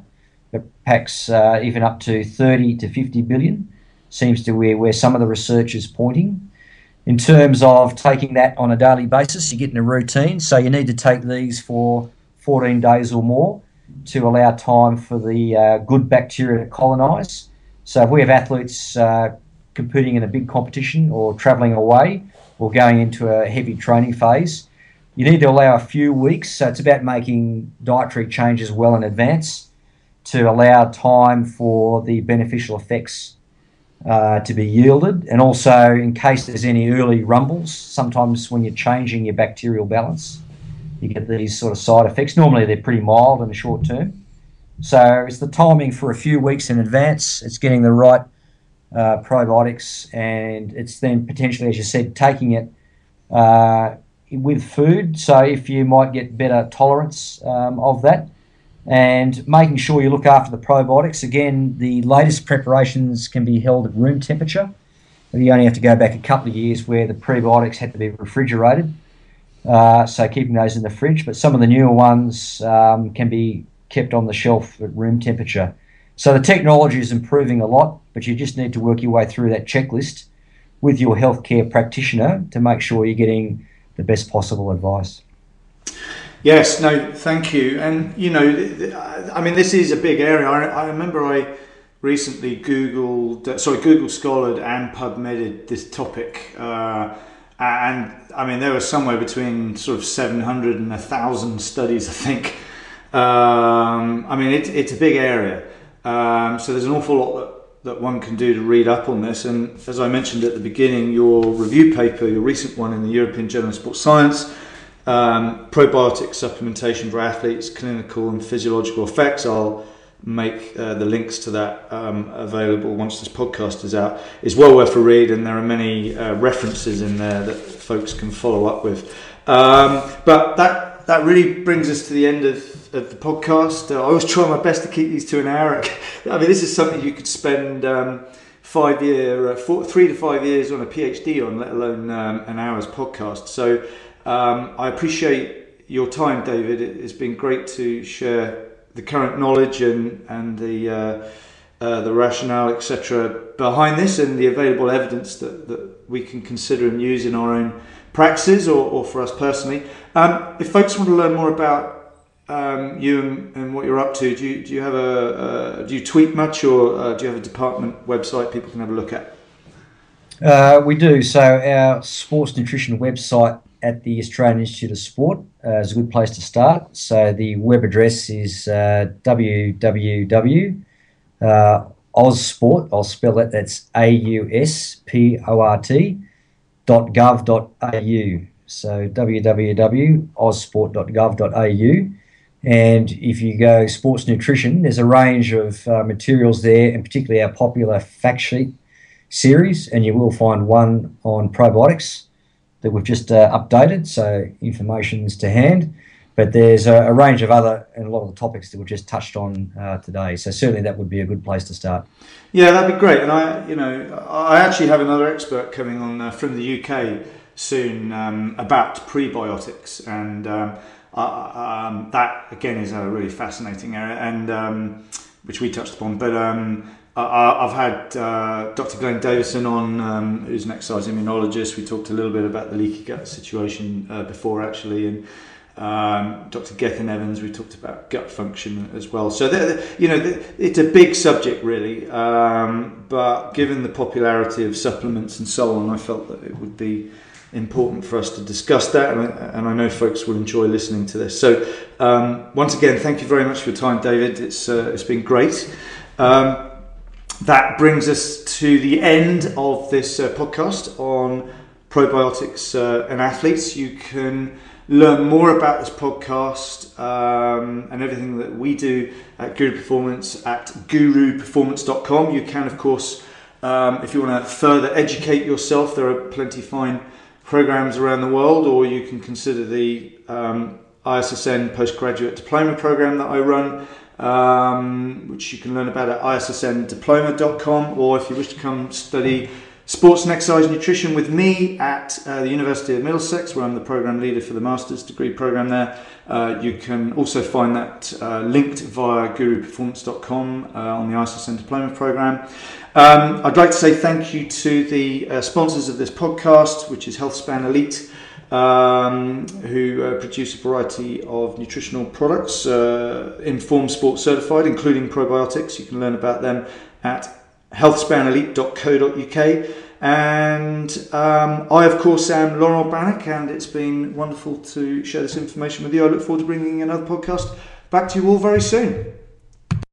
but perhaps uh, even up to 30 to 50 billion, seems to be where some of the research is pointing in terms of taking that on a daily basis. You get in a routine, so you need to take these for 14 days or more to allow time for the uh, good bacteria to colonise. So if we have athletes uh, competing in a big competition or travelling away or going into a heavy training phase, you need to allow a few weeks. So it's about making dietary changes well in advance to allow time for the beneficial effects uh, to be yielded, and also in case there's any early rumbles. Sometimes when you're changing your bacterial balance, you get these sort of side effects. Normally they're pretty mild in the short term. So it's the timing for a few weeks in advance. It's getting the right uh, probiotics, and it's then potentially, as you said, taking it uh, with food. So if you might get better tolerance um, of that, and making sure you look after the probiotics. Again, the latest preparations can be held at room temperature. You only have to go back a couple of years where the prebiotics had to be refrigerated, uh, so keeping those in the fridge. But some of the newer ones um, can be kept on the shelf at room temperature. So the technology is improving a lot, but you just need to work your way through that checklist with your healthcare practitioner to make sure you're getting the best possible advice. Yes, no, thank you. And you know, I mean, this is a big area. I, remember I recently Googled, uh, sorry, Google Scholared and PubMeded this topic, uh, and I mean, there were somewhere between sort of 700 and 1,000 studies, I think. Um, I mean, it, it's a big area. Um, so there's an awful lot that, that one can do to read up on this. And as I mentioned at the beginning, your review paper, your recent one in the European Journal of Sports Science, um, probiotic supplementation for athletes, clinical and physiological effects. I'll make uh, the links to that um, available once this podcast is out. It's well worth a read, and there are many uh, references in there that folks can follow up with. Um, but that that really brings us to the end of, of the podcast. Uh, I always try my best to keep these to an hour. I mean, this is something you could spend um, five year, uh, four, three to five years on a PhD on, let alone um, an hour's podcast. So. Um, I appreciate your time, David. It's been great to share the current knowledge and and the uh, uh, the rationale, etc., behind this, and the available evidence that, that we can consider and use in our own practices or, or for us personally. Um, if folks want to learn more about um, you and, what you're up to, do you, do you have a, do you tweet much, or uh, do you have a department website people can have a look at? Uh, we do. So our sports nutrition website at the Australian Institute of Sport uh, is a good place to start. So the web address is uh, www. Uh, Ausport, I'll spell it, that's A U S P O R T dot gov dot au. So www.ausport.gov.au And if you go sports nutrition, there's a range of uh, materials there, and particularly our popular fact sheet series. And you will find one on probiotics that we've just uh, updated, so information's to hand. But there's a, a, range of other and a lot of the topics that we've just touched on uh, today. So certainly that would be a good place to start. Yeah, that'd be great. And I, you know, I actually have another expert coming on uh, from the UK soon um, about prebiotics, and um, uh, um, that again is a really fascinating area, and um, which we touched upon. But um, I, have had uh, Dr. Glen Davison on, um, who's an exercise immunologist. We talked a little bit about the leaky gut situation uh, before, actually, and um, Dr. Gethin Evans. We talked about gut function as well. So, you know, it's a big subject, really. Um, but given the popularity of supplements and so on, I felt that it would be important for us to discuss that, and I, and I know folks will enjoy listening to this. So, um, once again, thank you very much for your time, David. It's uh, it's been great. Um, that brings us to the end of this uh, podcast on probiotics uh, and athletes. You can learn more about this podcast um, and everything that we do at Guru Performance at guruperformance.com. You can, of course, um, if you want to further educate yourself, there are plenty fine programs around the world, or you can consider the um, ISSN postgraduate diploma program that I run um, which you can learn about at issndiploma.com, or if you wish to come study sports and exercise nutrition with me at uh, the University of Middlesex, where I'm the program leader for the master's degree program there. Uh, you can also find that uh, linked via guruperformance.com uh, on the ISSN diploma program. Um, I'd like to say thank you to the uh, sponsors of this podcast, which is HealthSpan Elite um, who uh, produce a variety of nutritional products, uh, Informed Sport certified, including probiotics. You can learn about them at healthspanelite.co.uk. And um, I, of course, am Laurent Bannock, and it's been wonderful to share this information with you. I look forward to bringing another podcast back to you all very soon.